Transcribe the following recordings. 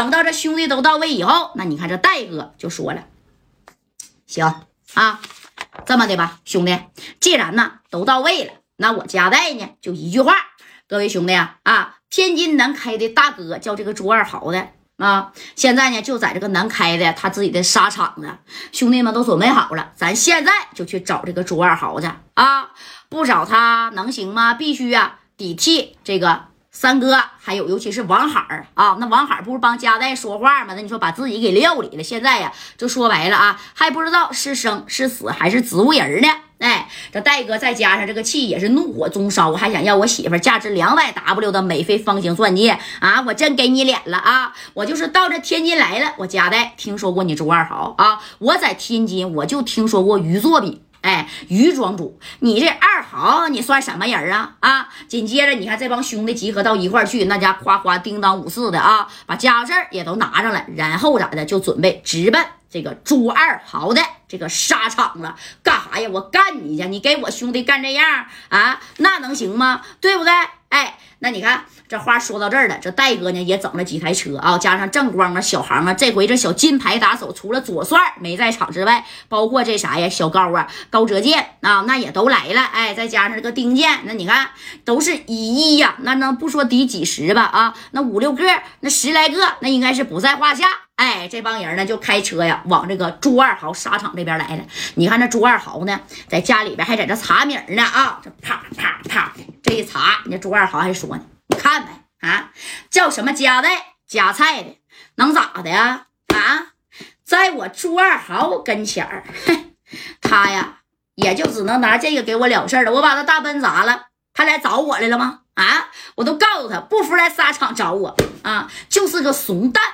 等到这兄弟都到位以后，那你看这戴哥就说了：“行啊，这么的吧，兄弟，既然呢都到位了，那我家代呢就一句话，各位兄弟啊啊，天津南开的大哥叫这个朱二豪的。”啊，现在呢就在这个南开的他自己的沙场子，兄弟们都准备好了，咱现在就去找这个朱二豪去啊！不找他能行吗？必须啊，得替这个三哥，还有尤其是王海儿啊。那王海不是帮加代说话吗？那你说把自己给料理了，现在呀就说白了啊，还不知道是生是死还是植物人呢。哎，这戴哥再加上这个气也是怒火中烧，还想要我媳妇价值两百 W 的美菲方形钻戒啊！我真给你脸了啊！我就是到这天津来了，我家代听说过你周二豪啊！我在天津我就听说过于作品，哎，于庄主，你这二豪你算什么人啊？啊！紧接着你看这帮兄弟集合到一块去，那家夸夸叮当五四的啊，把家伙事儿也都拿上来，然后咋的就准备直奔。这个朱二豪的这个沙场了，干啥呀？我干你去！你给我兄弟干这样啊？那能行吗？对不对？哎，那你看这话说到这儿了，这戴哥呢也整了几台车啊，加上正光啊、小航啊，这回这小金牌打手除了左帅没在场之外，包括这啥呀，小高啊、高哲健啊，那也都来了。哎，再加上这个丁健，那你看都是一亿呀，那能不说抵几十吧？啊，那五六个，那十来个，那应该是不在话下。哎，这帮人呢就开车呀，往这个朱二豪沙场这边来了。你看这朱二豪呢，在家里边还在这查名呢啊，这啪啪啪这一查，那朱二豪还说呢，你看呗啊，叫什么夹带夹菜的，能咋的呀？啊，在我朱二豪跟前儿，他呀也就只能拿这个给我了事儿了。我把他大奔砸了，他来找我来了吗？啊，我都告诉他，不服来沙场找我啊，就是个怂蛋。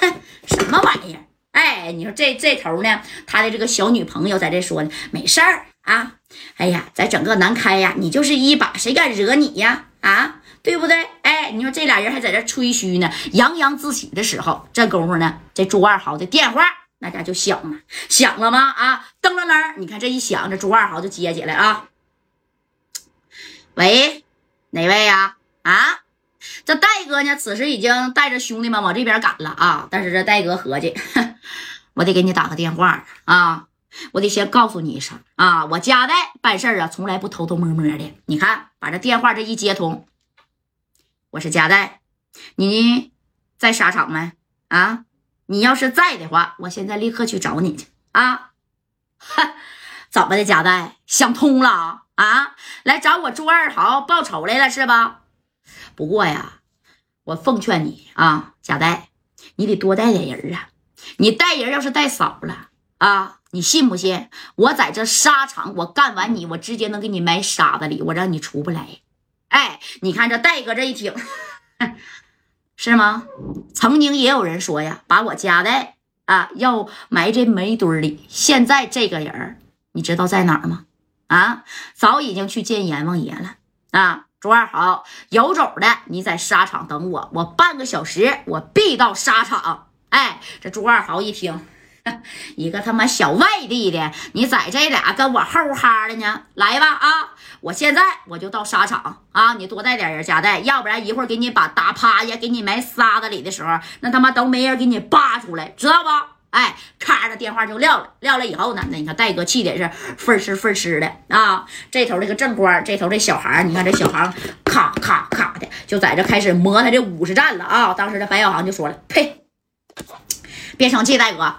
哼，什么玩意儿？哎，你说这这头呢，他的这个小女朋友在这说呢，没事儿啊。哎呀，在整个南开呀，你就是一把，谁敢惹你呀？啊，对不对？哎，你说这俩人还在这吹嘘呢，洋洋自喜的时候，这功夫呢，这朱二豪的电话那家就响了，响了吗？啊，噔噔噔，你看这一响，这朱二豪就接起来啊。喂，哪位呀？啊？这戴哥呢，此时已经带着兄弟们往这边赶了啊！但是这戴哥合计，我得给你打个电话啊，我得先告诉你一声啊，我家代办事啊，从来不偷偷摸摸的。你看，把这电话这一接通，我是家代，你在沙场没？啊，你要是在的话，我现在立刻去找你去啊！哈，怎么的，家代想通了啊？来找我朱二豪报仇来了是吧？不过呀，我奉劝你啊，贾代，你得多带点人啊！你带人要是带少了啊，你信不信我在这沙场我干完你，我直接能给你埋沙子里，我让你出不来。哎，你看这戴哥这一听，是吗？曾经也有人说呀，把我家代啊要埋这煤堆里。现在这个人你知道在哪儿吗？啊，早已经去见阎王爷了啊！朱二豪，有种的，你在沙场等我，我半个小时我必到沙场。哎，这朱二豪一听，一个他妈小外地的，你在这俩跟我后哈的呢？来吧啊！我现在我就到沙场啊！你多带点人夹带，要不然一会儿给你把打趴下，给你埋沙子里的时候，那他妈都没人给你扒出来，知道不？哎，咔的电话就撂了，撂了以后呢，那你看戴哥气的是愤哧愤哧的啊！这头这个正官，这头这小孩你看这小孩咔咔咔的就在这开始磨他这五十战了啊！当时这白小航就说了：“呸，别生气，戴哥，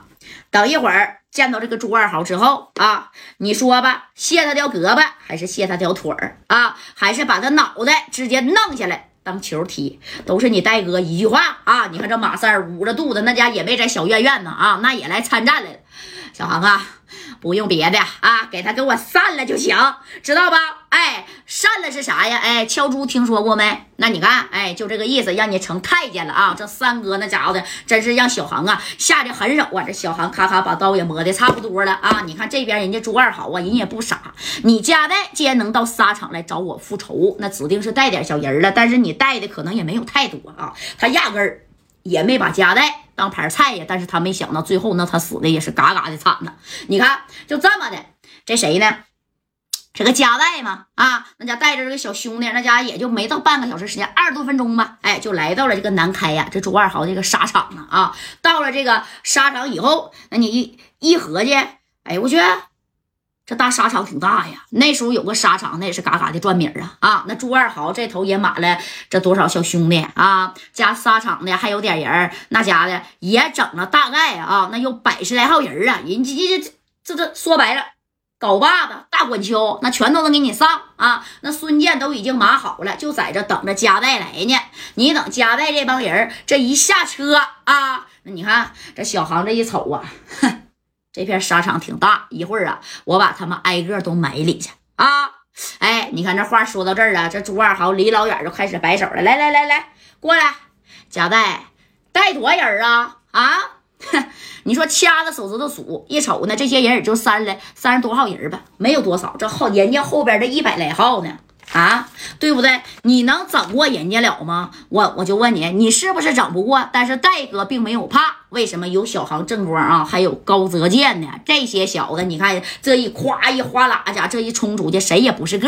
等一会儿见到这个朱二豪之后啊，你说吧，卸他条胳膊还是卸他条腿儿啊？还是把他脑袋直接弄下来？”当球踢都是你戴哥一句话啊！你看这马三捂着肚子，那家也没在小院院呢啊，那也来参战来了。小航啊，不用别的啊，给他给我散了就行，知道吧？哎，散了是啥呀？哎，敲猪听说过没？那你看，哎，就这个意思，让你成太监了啊！这三哥那家伙的，真是让小航啊下的狠手啊！这小航咔咔把刀也磨的差不多了啊！你看这边人家朱二豪啊，人也不傻，你家代既然能到沙场来找我复仇，那指定是带点小人了。但是你带的可能也没有太多啊，他压根儿也没把家代当盘菜呀。但是他没想到最后，那他死的也是嘎嘎的惨呐！你看，就这么的，这谁呢？这个家外嘛，啊，那家带着这个小兄弟，那家也就没到半个小时时间，二十多分钟吧，哎，就来到了这个南开呀，这朱二豪这个沙场呢，啊，到了这个沙场以后，那你一一合计，哎，我去，这大沙场挺大呀，那时候有个沙场，那也是嘎嘎的赚米啊，啊，那朱二豪这头也满了这多少小兄弟啊，加沙场的还有点人，那家的也整了大概啊，那有百十来号人啊，人家这这这这说白了。镐把子、大管锹，那全都能给你上啊！那孙健都已经码好了，就在这等着加代来呢。你等加代这帮人这一下车啊，那你看这小航这一瞅啊，哼，这片沙场挺大，一会儿啊，我把他们挨个都埋里去啊！哎，你看这话说到这儿啊，这朱二豪离老远就开始摆手了，来来来来，过来，贾带带多少人啊？啊？你说掐着手指头数，一瞅呢，这些人也就三来三十多号人吧，没有多少。这后人家后边这一百来号呢，啊，对不对？你能整过人家了吗？我我就问你，你是不是整不过？但是戴哥并没有怕，为什么？有小航正光啊，还有高泽健呢，这些小子，你看这一夸一哗啦家，这一冲出去，谁也不是个。